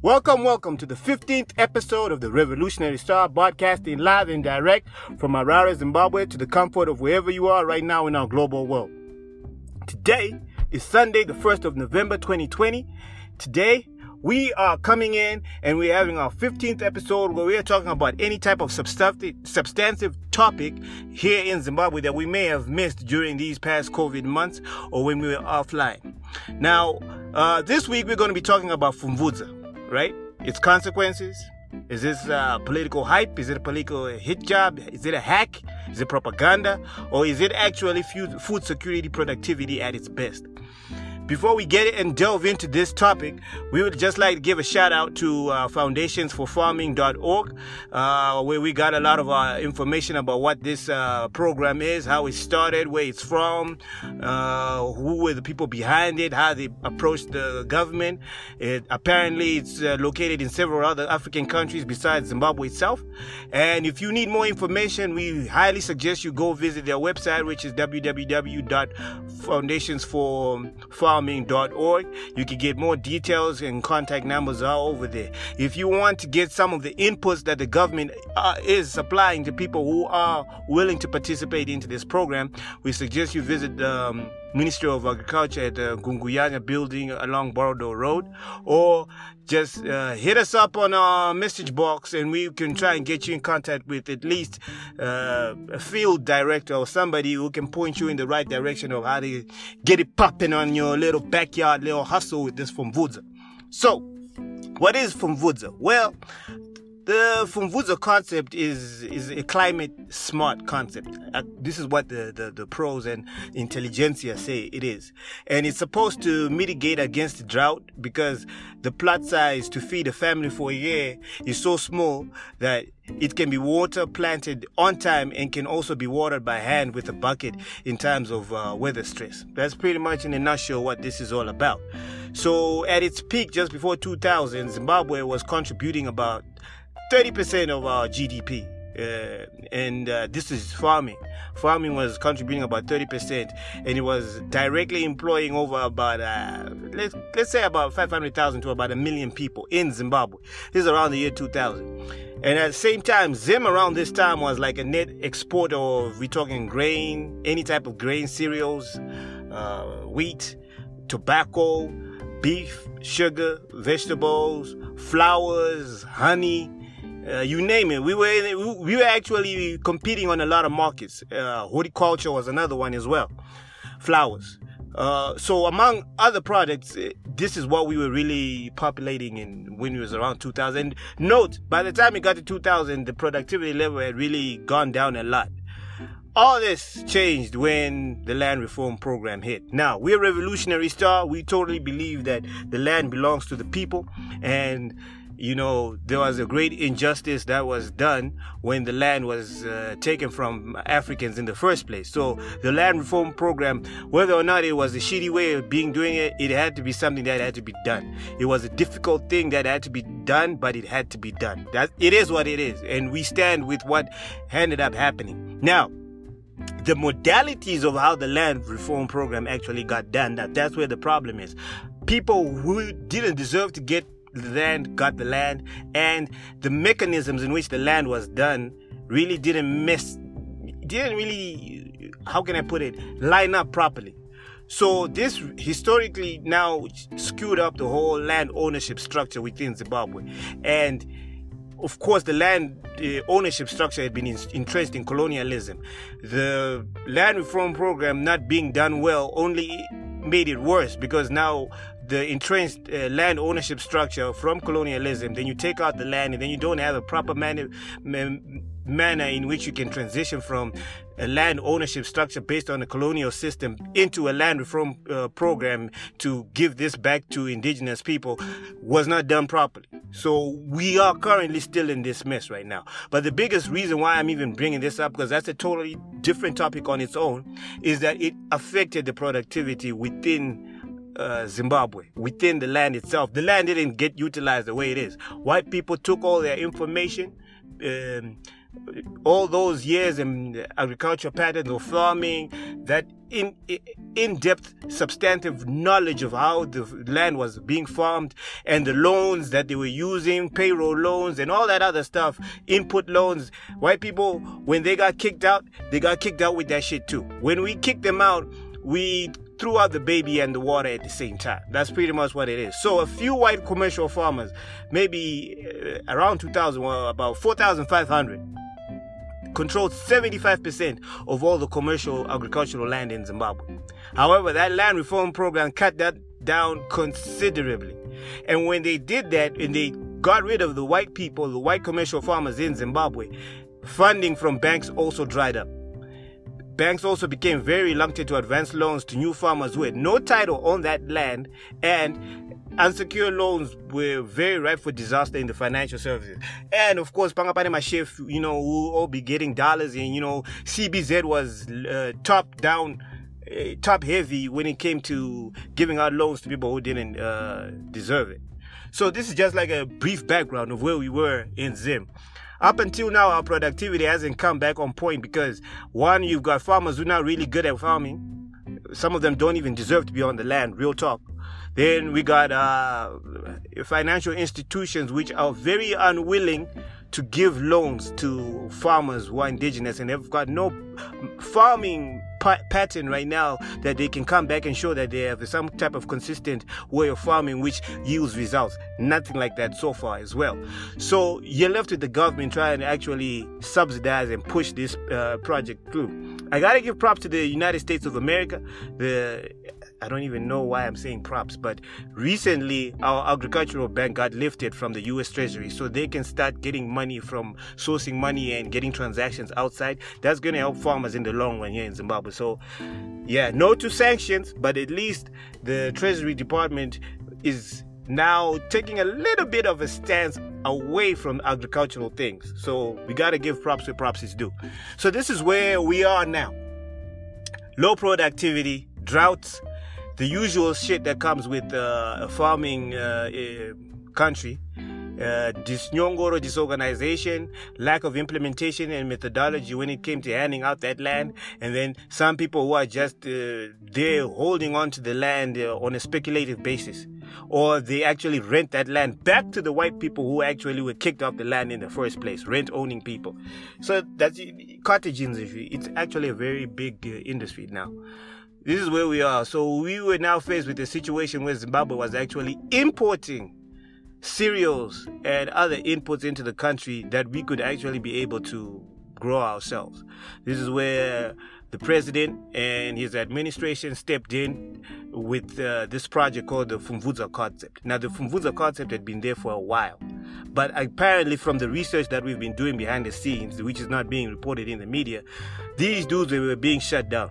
Welcome, welcome to the 15th episode of the Revolutionary Star, broadcasting live and direct from Harare, Zimbabwe to the comfort of wherever you are right now in our global world. Today is Sunday, the 1st of November 2020. Today, we are coming in and we're having our 15th episode where we are talking about any type of substantive, topic here in Zimbabwe that we may have missed during these past COVID months or when we were offline. Now, uh, this week we're going to be talking about Pfumvudza right? Its consequences. Is this uh, political hype? Is it a political hit job? Is it a hack? Is it propaganda? Or is it actually food security productivity at its best? Before we get it and delve into this topic, we would just like to give a shout out to uh, foundationsforfarming.org, uh, where we got a lot of uh, information about what this uh, program is, how it started, where it's from, uh, who were the people behind it, how they approached the government. It, apparently, it's uh, located in several other African countries besides Zimbabwe itself. And if you need more information, we highly suggest you go visit their website, which is www.foundationsforfarming.org You can get more details and contact numbers are over there. If you want to get some of the inputs that the government uh, is supplying to people who are willing to participate into this program, we suggest you visit the um, Ministry of Agriculture at the Ngungunyana building along Borrowdale Road, or just uh, hit us up on our message box and we can try and get you in contact with at least uh, a field director or somebody who can point you in the right direction of how to get it popping on your little backyard little hustle with this Pfumvudza. So, what is Pfumvudza? Well, the Pfumvudza concept is is a climate smart concept. Uh, this is what the, the, the pros and intelligentsia say it is. And it's supposed to mitigate against drought because the plot size to feed a family for a year is so small that it can be water planted on time and can also be watered by hand with a bucket in times of uh, weather stress. That's pretty much in a nutshell what this is all about. So at its peak just before 2000, Zimbabwe was contributing about 30% of our GDP. Uh, and uh, this is farming. Farming was contributing about 30%, and it was directly employing over about, uh, let's, let's say about 500,000 to about a million people in Zimbabwe. This is around the year 2000. And at the same time, Zim around this time was like a net exporter of, we're talking grain, any type of grain, cereals, uh, wheat, tobacco, beef, sugar, vegetables, flowers, honey, uh, you name it. We were we were actually competing on a lot of markets. Uh, horticulture was another one as well. Flowers. Uh, so among other products, uh, this is what we were really populating in when it was around 2000. Note, by the time it got to 2000, the productivity level had really gone down a lot. All this changed when the land reform program hit. Now, we're Revolutionary Star. We totally believe that the land belongs to the people and you know, there was a great injustice that was done when the land was uh, taken from Africans in the first place. So the land reform program, whether or not it was a shitty way of being doing it, it had to be something that had to be done. It was a difficult thing that had to be done, but it had to be done. That it is what it is, and we stand with what ended up happening. Now, the modalities of how the land reform program actually got done, that that's where the problem is. People who didn't deserve to get the land got the land, and the mechanisms in which the land was done really didn't miss, didn't really, how can I put it, line up properly. So this historically now skewed up the whole land ownership structure within Zimbabwe, and of course, the land the ownership structure had been entrenched in colonialism. The land reform program not being done well only made it worse because now the entrenched uh, land ownership structure from colonialism, then you take out the land and then you don't have a proper manner, manner in which you can transition from a land ownership structure based on the colonial system into a land reform uh, program to give this back to indigenous people was not done properly. So we are currently still in this mess right now. But the biggest reason why I'm even bringing this up, because that's a totally different topic on its own, is that it affected the productivity within uh, Zimbabwe within the land itself. The land didn't get utilized the way it is. White people took all their information, um, all those years in agricultural patterns of farming, that in in-depth substantive knowledge of how the land was being farmed and the loans that they were using payroll loans and all that other stuff input loans white people when they got kicked out they got kicked out with that shit too when we kicked them out we threw out the baby and the water at the same time. That's pretty much what it is. So a few white commercial farmers, maybe uh, around 2000, well, about 4,500, controlled 75% of all the commercial agricultural land in Zimbabwe. However, that land reform program cut that down considerably. And when they did that and they got rid of the white people, the white commercial farmers in Zimbabwe, funding from banks also dried up. Banks also became very reluctant to advance loans to new farmers who had no title on that land and unsecured loans were very ripe for disaster in the financial services. And of course, Pangapane chef, you know, will all be getting dollars and, you know, CBZ was uh, top down, uh, top heavy when it came to giving out loans to people who didn't uh, deserve it. So this is just like a brief background of where we were in Zim. Up until now, our productivity hasn't come back on point because one, you've got farmers who are not really good at farming. Some of them don't even deserve to be on the land, real talk. Then we got uh, financial institutions which are very unwilling to give loans to farmers who are indigenous and they've got no farming pattern right now that they can come back and show that they have some type of consistent way of farming which yields results. Nothing like that so far as well. So you're left with the government trying to actually subsidize and push this uh, project through. I gotta give props to the United States of America, the I don't even know why I'm saying props, but recently our agricultural bank got lifted from the US Treasury so they can start getting money from sourcing money and getting transactions outside. That's going to help farmers in the long run here in Zimbabwe. So, yeah, no to sanctions, but at least the Treasury Department is now taking a little bit of a stance away from agricultural things. So we got to give props where props is due. So this is where we are now. Low productivity, droughts, the usual shit that comes with uh, a farming uh, country. Uh, disnyongoro, disorganization, lack of implementation and methodology when it came to handing out that land, and then some people who are just uh, there holding on to the land uh, on a speculative basis, or they actually rent that land back to the white people who actually were kicked off the land in the first place, rent owning people. So that's cottage industry. It's actually a very big uh, industry now this is where we are. So we were now faced with a situation where Zimbabwe was actually importing cereals and other inputs into the country that we could actually be able to grow ourselves. This is where the president and his administration stepped in with uh, this project called the Pfumvudza concept. Now, the Pfumvudza concept had been there for a while, but apparently, from the research that we've been doing behind the scenes, which is not being reported in the media, these dudes were being shut down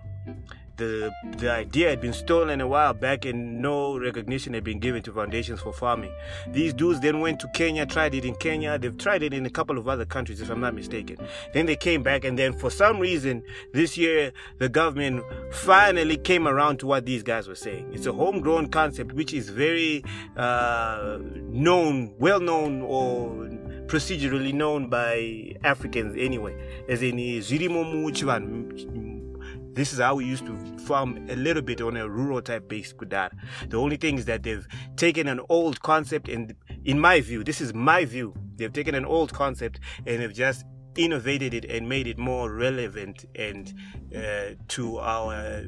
the the idea had been stolen a while back and no recognition had been given to foundations for farming. These dudes then went to Kenya, tried it in Kenya. They've tried it in a couple of other countries, if I'm not mistaken. Then they came back, and then for some reason this year the government finally came around to what these guys were saying. It's a homegrown concept which is very uh, known, well known, or procedurally known by Africans anyway, as in Zirimo Muchivan this is how we used to farm a little bit on a rural type base kudara. The only thing is that they've taken an old concept and in my view, this is my view, they've taken an old concept and they've just innovated it and made it more relevant and uh, to our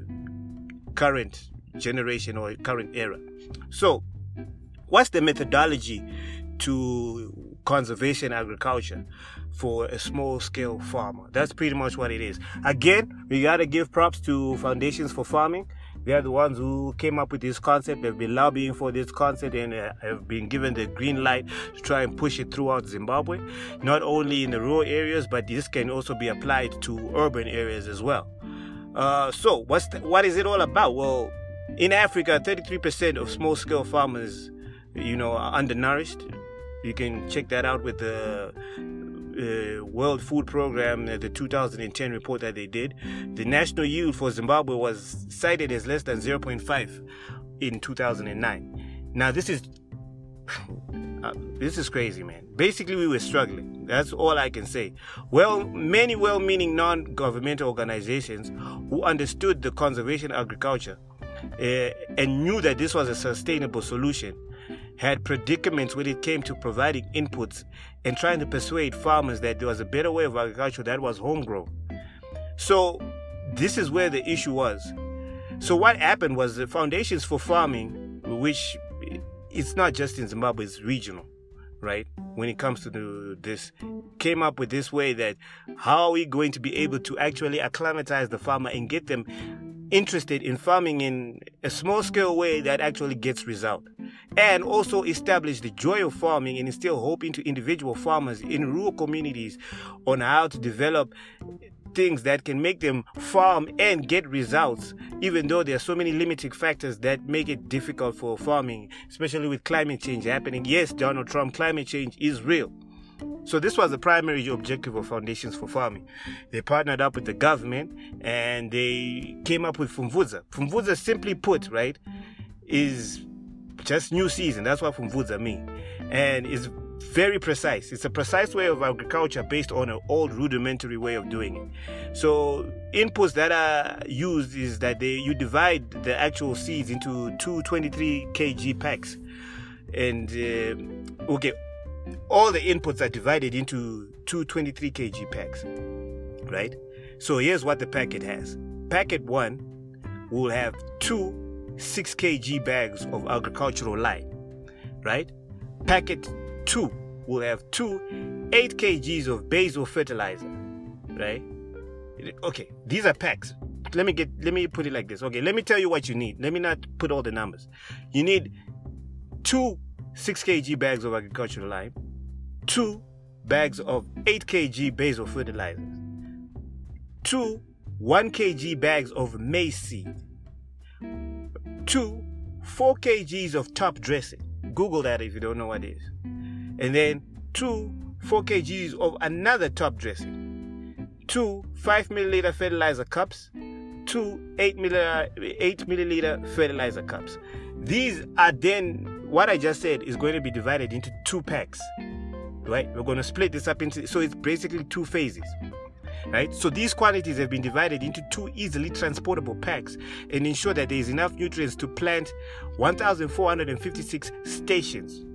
current generation or current era. So, what's the methodology to conservation agriculture? for a small scale farmer. That's pretty much what it is. Again, we gotta give props to Foundations for Farming. They are the ones who came up with this concept. They've been lobbying for this concept and uh, have been given the green light to try and push it throughout Zimbabwe, not only in the rural areas, but this can also be applied to urban areas as well. Uh, so, what's the, what is it all about? Well, in Africa, 33% of small scale farmers, you know, are undernourished. You can check that out with the uh, World Food Program, uh, the 2010 report that they did, the national yield for Zimbabwe was cited as less than 0.5 in 2009. Now, this is uh, this is crazy, man. Basically, we were struggling. That's all I can say. Well, many well-meaning non-governmental organizations who understood the conservation agriculture uh, and knew that this was a sustainable solution had predicaments when it came to providing inputs and trying to persuade farmers that there was a better way of agriculture that was homegrown. So, this is where the issue was. So, what happened was the foundations for farming, which it's not just in Zimbabwe, it's regional, right? When it comes to this, came up with this way that how are we going to be able to actually acclimatize the farmer and get them interested in farming in a small scale way that actually gets result and also establish the joy of farming and instill hope into individual farmers in rural communities on how to develop things that can make them farm and get results, even though there are so many limiting factors that make it difficult for farming, especially with climate change happening. Yes, Donald Trump, climate change is real. So this was the primary objective of Foundations for Farming. They partnered up with the government and they came up with Pfumvudza. Pfumvudza, simply put, right, is just new season. That's what Pfumvudza mean. And it's very precise. It's a precise way of agriculture based on an old rudimentary way of doing it. So inputs that are used is that they you divide the actual seeds into two 23 kg packs, and uh, okay, all the inputs are divided into two 23 kg packs, right? So here's what the packet has. Packet one will have two 6 kg bags of agricultural lime, right? Packet 2 will have two 8 kgs of basal fertilizer, right? Okay, these are packs. Let me get let me put it like this. Okay, let me tell you what you need. Let me not put all the numbers. You need two 6 kg bags of agricultural lime, two bags of 8 kg basal fertilizer, two 1 kg bags of maize seed, two 4 kgs of top dressing. Google that if you don't know what it is and then two 4 kgs of another top dressing, two 5 milliliter fertilizer cups, two 8 milliliter, 8 milliliter fertilizer cups. These are then, what I just said is going to be divided into two packs, right? We're going to split this up into, so it's basically two phases right? So these quantities have been divided into two easily transportable packs and ensure that there is enough nutrients to plant 1,456 stations.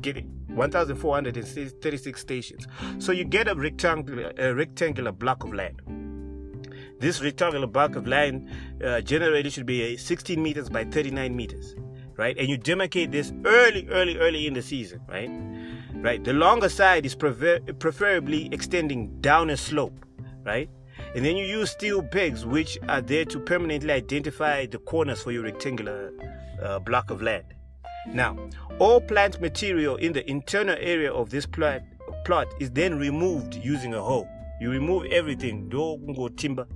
Get it? 1,436 stations. So you get a rectangular, a rectangular block of land. This rectangular block of land uh, generally should be 16 meters by 39 meters, right? And you demarcate this early, early, early in the season, right? Right. The longer side is prefer- preferably extending down a slope, right? And then you use steel pegs, which are there to permanently identify the corners for your rectangular uh, block of land. Now, all plant material in the internal area of this plot, plot is then removed using a hoe. You remove everything, timber,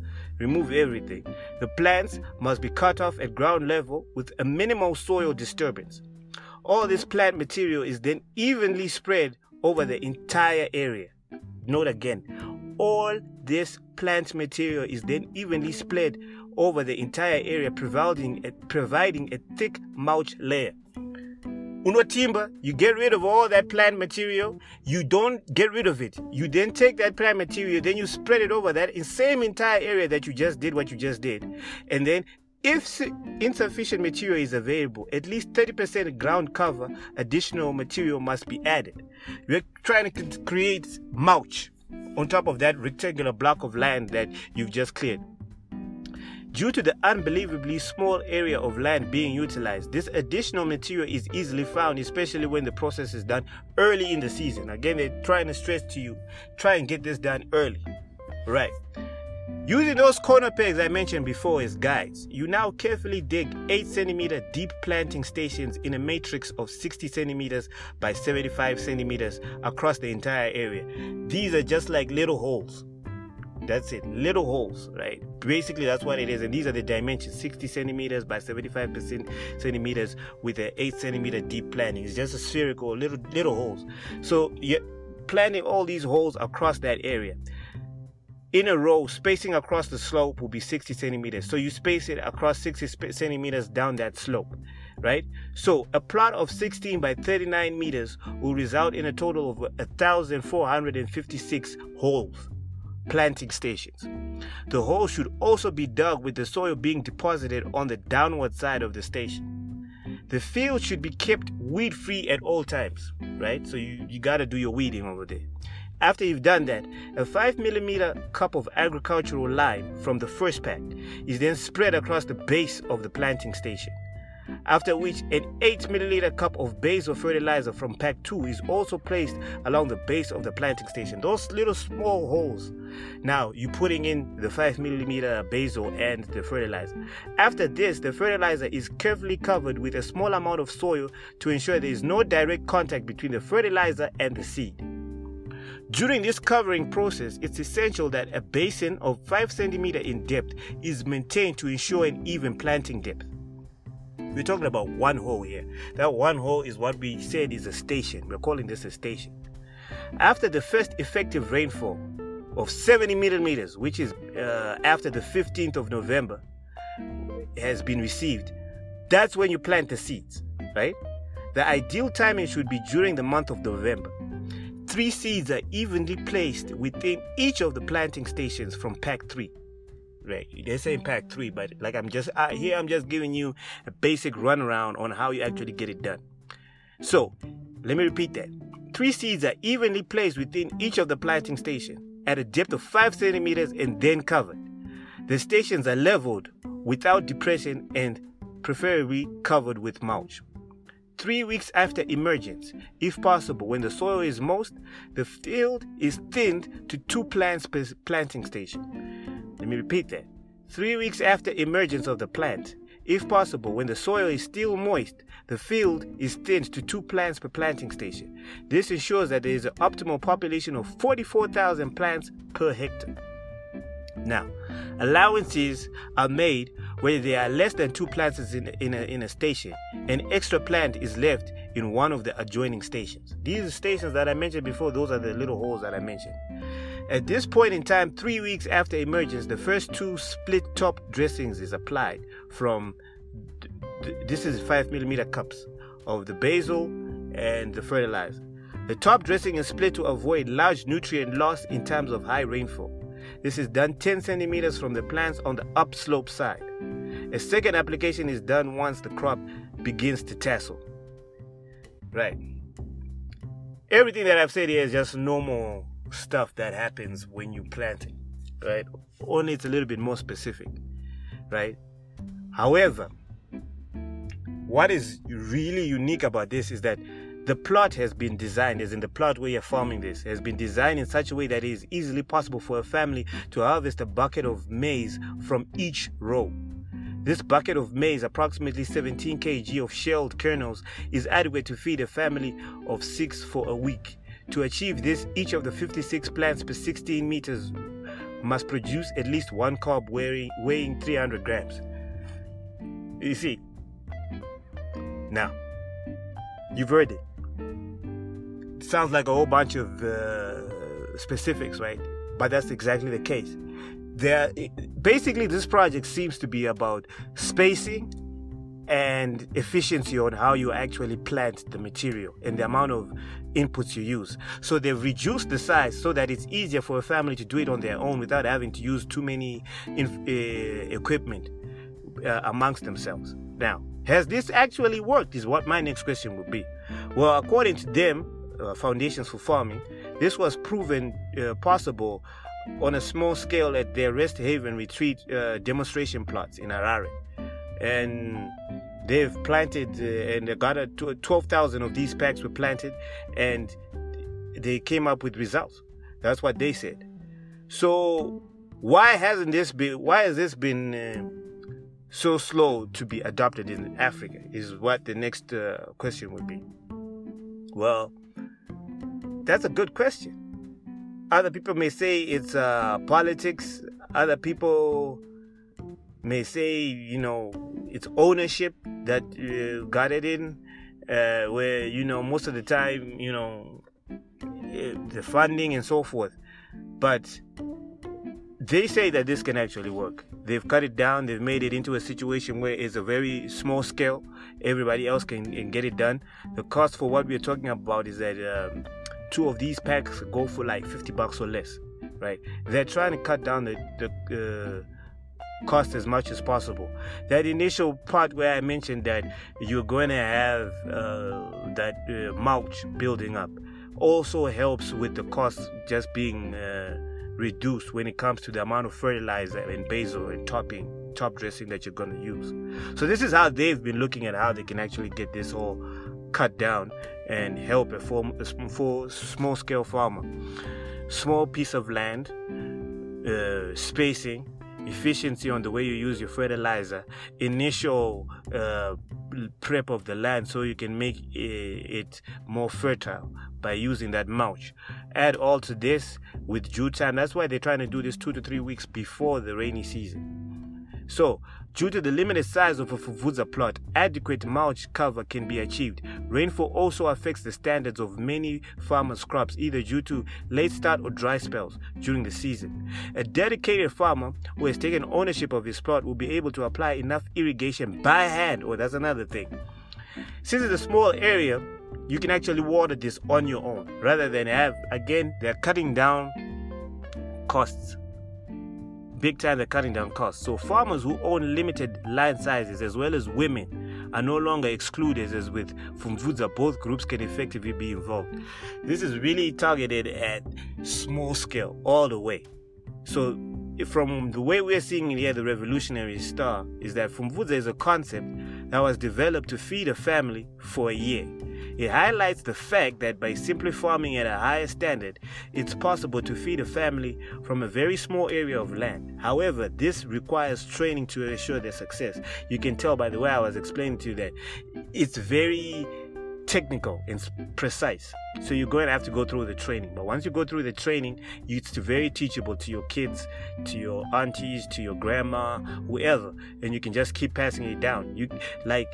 remove everything. The plants must be cut off at ground level with a minimal soil disturbance. All this plant material is then evenly spread over the entire area. Note again, all this plant material is then evenly spread over the entire area, providing a, providing a thick mulch layer unotimber you get rid of all that plant material you don't get rid of it you then take that plant material then you spread it over that same entire area that you just did what you just did and then if insufficient material is available, at least 30% ground cover additional material must be added. We're trying to create mulch on top of that rectangular block of land that you've just cleared. Due to the unbelievably small area of land being utilized, this additional material is easily found, especially when the process is done early in the season. Again, they're trying to stress to you, try and get this done early. Right. Using those corner pegs I mentioned before as guides, you now carefully dig 8 centimeter deep planting stations in a matrix of 60 centimeters by 75 centimeters across the entire area. These are just like little holes that's it. Little holes, right? Basically, that's what it is. And these are the dimensions 60 centimeters by 75 centimeters with an 8 centimeter deep planting. It's just a spherical little little holes. So you're planting all these holes across that area. In a row, spacing across the slope will be 60 centimeters. So you space it across 60 centimeters down that slope right? So a plot of 16 by 39 meters will result in a total of 1,456 holes, planting stations. The hole should also be dug with the soil being deposited on the downward side of the station. The field should be kept weed free at all times, right? So you, you got to do your weeding over there. After you've done that, a 5 millimeter cup of agricultural lime from the first pack is then spread across the base of the planting station after which an 8 milliliter cup of basal fertilizer from pack 2 is also placed along the base of the planting station. Those little small holes. Now you're putting in the 5 millimeter basal and the fertilizer. After this, the fertilizer is carefully covered with a small amount of soil to ensure there is no direct contact between the fertilizer and the seed. During this covering process, it's essential that a basin of 5 centimeter in depth is maintained to ensure an even planting depth. We're talking about one hole here. That one hole is what we said is a station. We're calling this a station. After the first effective rainfall of 70 millimeters, which is uh, after the 15th of November, has been received, that's when you plant the seeds, right? The ideal timing should be during the month of November. Three seeds are evenly placed within each of the planting stations from pack 3 right they say pack three but like i'm just uh, here i'm just giving you a basic runaround on how you actually get it done. So let me repeat that. Three seeds are evenly placed within each of the planting stations at a depth of 5 centimeters and then covered. The stations are leveled without depression and preferably covered with mulch. Three weeks after emergence, if possible, when the soil is moist, the field is thinned to two plants per planting station. Let me repeat that. Three weeks after emergence of the plant, if possible, when the soil is still moist, the field is thinned to two plants per planting station. This ensures that there is an optimal population of 44,000 plants per hectare. Now, allowances are made where there are less than two plants in, in, a, in a station. An extra plant is left in one of the adjoining stations. These stations that I mentioned before, those are the little holes that I mentioned. At this point in time, three weeks after emergence, the first two split top dressings is applied from this is five millimeter cups of the basal and the fertilizer. The top dressing is split to avoid large nutrient loss in times of high rainfall. This is done 10 centimeters from the plants on the upslope side. A second application is done once the crop begins to tassel. Right. Everything that I've said here is just normal stuff that happens when you plant it, right? Only it's a little bit more specific, right? However, what is really unique about this is that the plot has been designed, as in the plot where you're farming this, has been designed in such a way that it is easily possible for a family to harvest a bucket of maize from each row. This bucket of maize, approximately 17 kg of shelled kernels, is adequate to feed a family of six for a week. To achieve this, each of the 56 plants per 16 meters must produce at least one cob weighing, weighing 300 grams. You see, now, you've heard it. it sounds like a whole bunch of uh, specifics, right? But that's exactly the case. There, basically, this project seems to be about spacing and efficiency on how you actually plant the material and the amount of inputs you use. So they've reduced the size so that it's easier for a family to do it on their own without having to use too many in, uh, equipment uh, amongst themselves. Now, has this actually worked? Is what my next question would be. Well, according to them, uh, Foundations for Farming, this was proven uh, possible on a small scale at their Rest Haven retreat uh, demonstration plots in Harare and they've planted uh, and they got a 12,000 of these packs were planted and they came up with results. That's what they said. So why hasn't this been why has this been uh, so slow to be adopted in Africa is what the next uh, question would be. Well, that's a good question. Other people may say it's uh, politics. Other people may say, you know, it's ownership that uh, got it in, uh, where, you know, most of the time, you know, uh, the funding and so forth. But they say that this can actually work. They've cut it down. They've made it into a situation where it's a very small scale. Everybody else can, can get it done. The cost for what we're talking about is that um, two of these packs go for like 50 bucks or less, right? They're trying to cut down the, the uh, cost as much as possible. That initial part where I mentioned that you're going to have uh, that uh, mulch building up also helps with the cost just being uh, reduced when it comes to the amount of fertilizer and basal and topping top dressing that you're going to use so this is how they've been looking at how they can actually get this all cut down and help a, form, a small scale farmer small piece of land uh, spacing efficiency on the way you use your fertilizer initial uh, prep of the land so you can make it more fertile by using that mulch. Add all to this with jute time. That's why they're trying to do this two to three weeks before the rainy season. So, due to the limited size of a Pfumvudza plot, adequate mulch cover can be achieved. Rainfall also affects the standards of many farmers' crops, either due to late start or dry spells during the season. A dedicated farmer who has taken ownership of his plot will be able to apply enough irrigation by hand, or oh, that's another thing. Since it's a small area, you can actually water this on your own rather than have again they're cutting down costs big time they're cutting down costs. So farmers who own limited land sizes as well as women are no longer excluded as with Pfumvudza both groups can effectively be involved. This is really targeted at small scale all the way. So from the way we're seeing here, the revolutionary star is that Pfumvudza is a concept that was developed to feed a family for a year. It highlights the fact that by simply farming at a higher standard, it's possible to feed a family from a very small area of land. However, this requires training to ensure their success. You can tell by the way I was explaining to you that it's very technical and precise. So you're going to have to go through the training. But once you go through the training, it's very teachable to your kids, to your aunties, to your grandma, whoever, and you can just keep passing it down. You like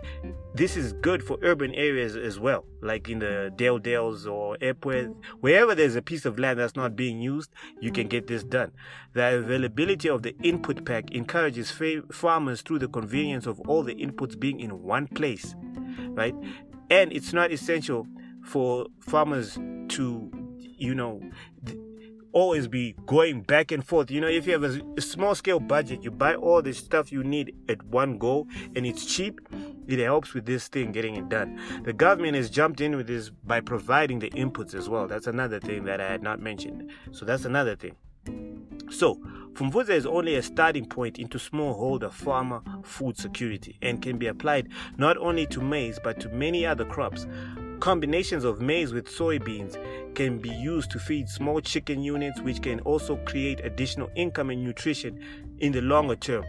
this is good for urban areas as well, like in the Dale Dales or Epworth, wherever there's a piece of land that's not being used, you can get this done. The availability of the input pack encourages farmers through the convenience of all the inputs being in one place, right? And it's not essential for farmers to you know always be going back and forth. You know if you have a, small scale budget you buy all the stuff you need at one go and it's cheap it helps with this thing getting it done. The government has jumped in with this by providing the inputs as well. That's another thing that i had not mentioned. So that's another thing so, Pfumvudza is only a starting point into smallholder farmer food security and can be applied not only to maize but to many other crops. Combinations of maize with soybeans can be used to feed small chicken units, which can also create additional income and nutrition in the longer term.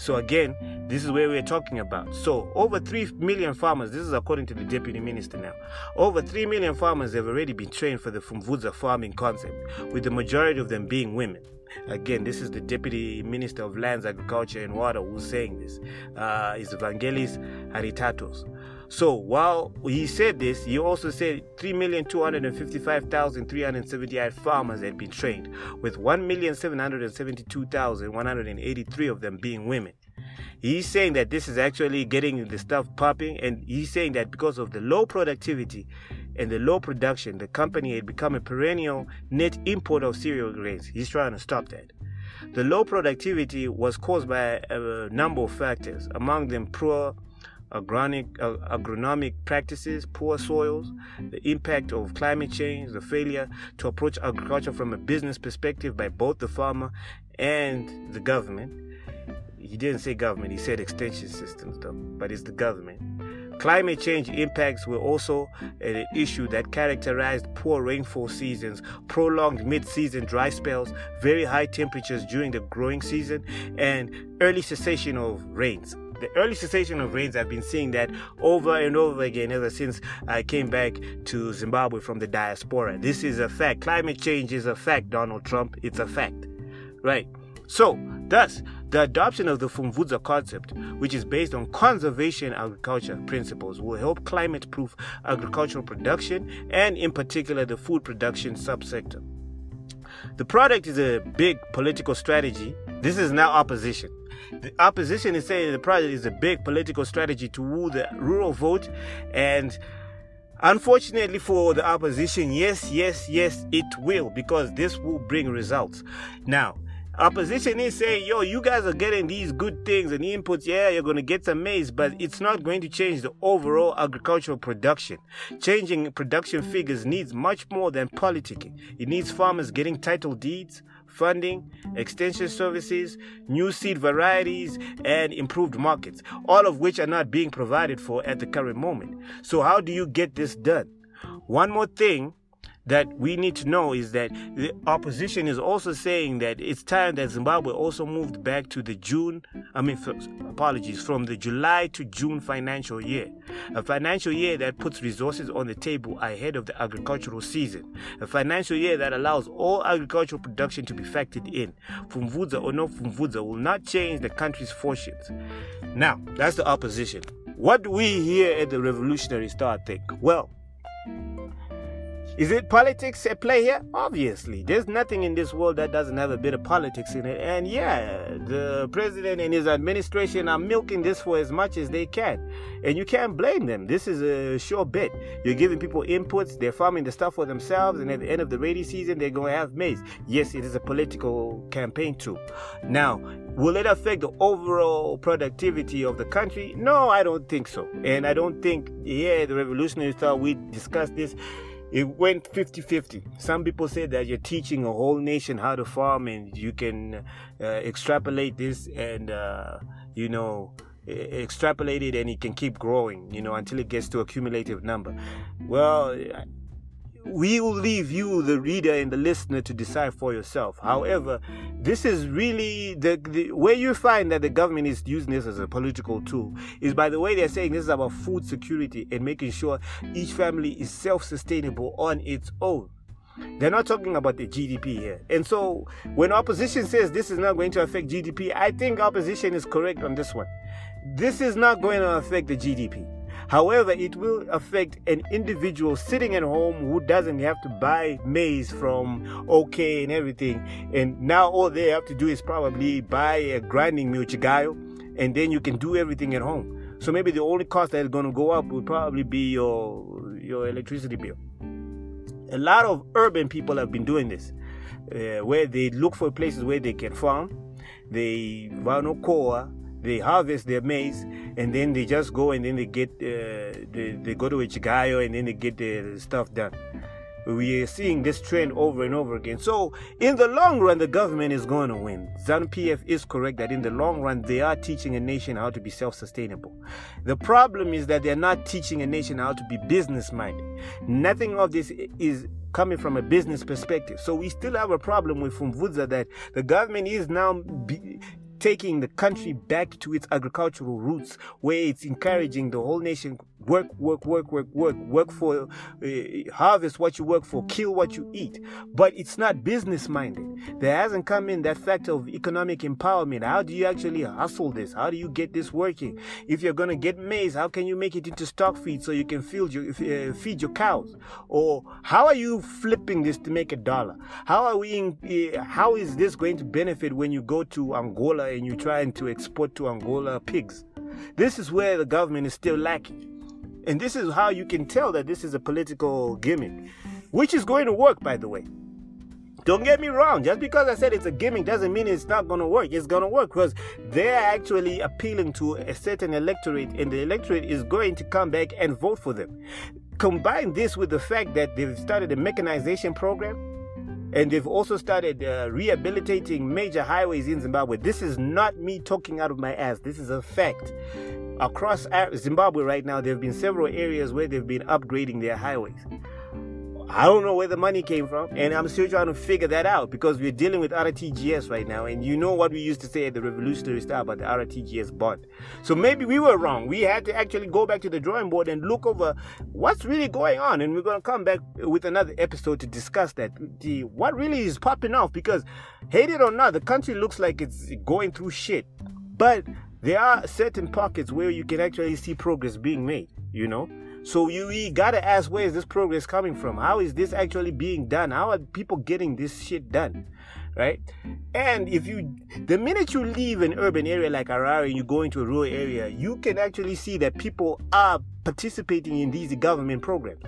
So again, this is where we're talking about. So over 3 million farmers, this is according to the deputy minister now, over 3 million farmers have already been trained for the Pfumvudza farming concept, with the majority of them being women. Again, this is the Deputy Minister of Lands, Agriculture and Water who's saying this. Uh, is Evangelis Haritatos. So while he said this, he also said 3,255,378 farmers had been trained, with 1,772,183 of them being women. He's saying that this is actually getting the stuff popping, and he's saying that because of the low productivity and the low production, the company had become a perennial net importer of cereal grains. He's trying to stop that. The low productivity was caused by a number of factors, among them poor agronomic, uh, agronomic practices, poor soils, the impact of climate change, the failure to approach agriculture from a business perspective by both the farmer and the government. He didn't say government, he said extension systems though, but it's the government. Climate change impacts were also an issue that characterized poor rainfall seasons, prolonged mid season dry spells, very high temperatures during the growing season, and early cessation of rains the early cessation of rains, I've been seeing that over and over again ever since I came back to Zimbabwe from the diaspora. This is a fact. Climate change is a fact, Donald Trump. It's a fact. Right. So, thus, the adoption of the Pfumvudza concept, which is based on conservation agriculture principles, will help climate proof agricultural production and, in particular, the food production subsector. The product is a big political strategy. This is now opposition. The opposition is saying the project is a big political strategy to woo the rural vote. And unfortunately for the opposition, yes, yes, yes, it will, because this will bring results. Now, opposition is saying, yo, you guys are getting these good things and inputs. Yeah, you're going to get some maize, but it's not going to change the overall agricultural production. Changing production figures needs much more than politicking. It needs farmers getting title deeds, funding, extension services, new seed varieties, and improved markets, all of which are not being provided for at the current moment. So, how do you get this done? One more thing that we need to know is that the opposition is also saying that it's time that Zimbabwe also moved back to the June, I mean, apologies, from the July to June financial year. A financial year that puts resources on the table ahead of the agricultural season. A financial year that allows all agricultural production to be factored in. Pfumvudza or no Pfumvudza will not change the country's fortunes. Now, that's the opposition. What do we here at the Revolutionary Star think? Well, is it politics at play here? Obviously. There's nothing in this world that doesn't have a bit of politics in it. And yeah, the president and his administration are milking this for as much as they can. And you can't blame them. This is a sure bet. You're giving people inputs, they're farming the stuff for themselves, and at the end of the rainy season, they're going to have maize. Yes, it is a political campaign too. Now, will it affect the overall productivity of the country? No, I don't think so. And I don't think, yeah, the revolutionary thought we discussed this it went 50 50. Some people say that you're teaching a whole nation how to farm and you can uh, extrapolate this and, uh, you know, extrapolate it and it can keep growing, you know, until it gets to a cumulative number. Well, we will leave you, the reader and the listener, to decide for yourself. However, this is really the, the where you find that the government is using this as a political tool is by the way they're saying this is about food security and making sure each family is self-sustainable on its own. They're not talking about the GDP here. And so when opposition says this is not going to affect GDP, I think opposition is correct on this one. This is not going to affect the GDP. However, it will affect an individual sitting at home who doesn't have to buy maize from OK and everything. And now all they have to do is probably buy a grinding mill chigayo, and then you can do everything at home. So maybe the only cost that is going to go up will probably be your your electricity bill. A lot of urban people have been doing this, uh, where they look for places where they can farm. They vanokoa they harvest their maize and then they just go and then they get uh, they, they go to a chigayo and then they get the stuff done we are seeing this trend over and over again. So, in the long run, the government is going to win. ZANU PF is correct that in the long run, they are teaching a nation how to be self sustainable. The problem is that they're not teaching a nation how to be business minded. Nothing of this is coming from a business perspective. So, we still have a problem with Pfumvudza that the government is now be, taking the country back to its agricultural roots, where it's encouraging the whole nation work, work, work, work, work, work for, uh, harvest what you work for, kill what you eat. But it's not business minded. There hasn't come in that factor of economic empowerment. How do you actually hustle this? How do you get this working? If you're going to get maize, how can you make it into stock feed so you can feed your, uh, feed your cows? Or how are you flipping this to make a dollar? How are we, in, uh, how is this going to benefit when you go to Angola and you're trying to export to Angola pigs? This is where the government is still lacking. And this is how you can tell that this is a political gimmick, which is going to work, by the way. Don't get me wrong, just because I said it's a gimmick doesn't mean it's not going to work. It's going to work because they're actually appealing to a certain electorate, and the electorate is going to come back and vote for them. Combine this with the fact that they've started a mechanization program and they've also started uh, rehabilitating major highways in Zimbabwe. This is not me talking out of my ass, this is a fact across Zimbabwe right now, there have been several areas where they've been upgrading their highways. I don't know where the money came from, and I'm still trying to figure that out because we're dealing with RTGS right now, and you know what we used to say at the Revolutionary Star about the RTGS bond. So maybe we were wrong. We had to actually go back to the drawing board and look over what's really going on, and we're going to come back with another episode to discuss that. The what really is popping off because, hate it or not, the country looks like it's going through shit, but there are certain pockets where you can actually see progress being made, you know? So you, gotta ask where is this progress coming from? How is this actually being done? How are people getting this shit done? right? And if you, the minute you leave an urban area like Harare and you go into a rural area, you can actually see that people are participating in these government programs.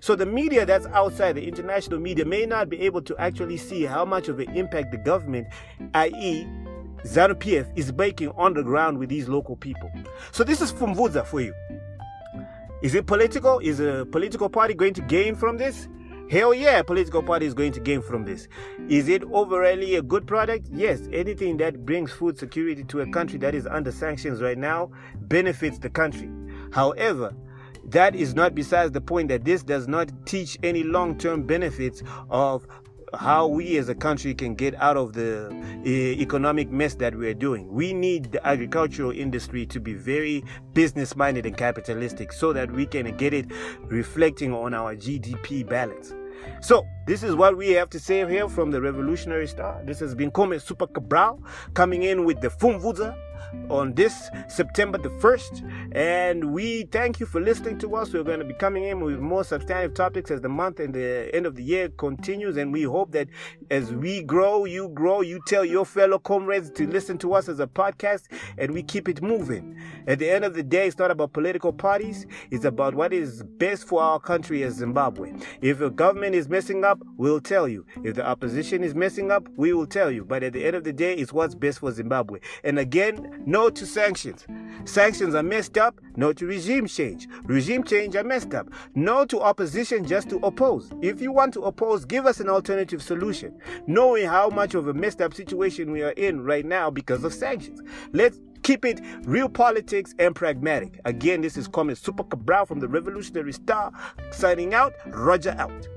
So the media that's outside, the international media, may not be able to actually see how much of an impact the government, i.e., ZANU PF, is making on the ground with these local people. So this is Pfumvudza for you. Is it political? Is a political party going to gain from this? Hell yeah, political party is going to gain from this. Is it overall a good product? Yes, anything that brings food security to a country that is under sanctions right now benefits the country. However, that is not besides the point that this does not teach any long term benefits of how we as a country can get out of the uh, economic mess that we're doing. We need the agricultural industry to be very business minded and capitalistic so that we can get it reflecting on our GDP balance. So, this is what we have to say here from the Revolutionary Star. This has been Kome Super Cabral coming in with the Pfumvudza on this September the 1st. And we thank you for listening to us. We're going to be coming in with more substantive topics as the month and the end of the year continues. And we hope that as we grow, you grow, you tell your fellow comrades to listen to us as a podcast and we keep it moving. At the end of the day, it's not about political parties, it's about what is best for our country as Zimbabwe. If the government is messing up, we'll tell you. If the opposition is messing up, we will tell you. But at the end of the day, it's what's best for Zimbabwe. And again, no to sanctions. Sanctions are messed up. No to regime change. Regime change are messed up. No to opposition just to oppose. If you want to oppose, give us an alternative solution. Knowing how much of a messed up situation we are in right now because of sanctions. Let's keep it real politics and pragmatic. Again, this is Comrade Super Cabral from the Revolutionary Star signing out. Roger out.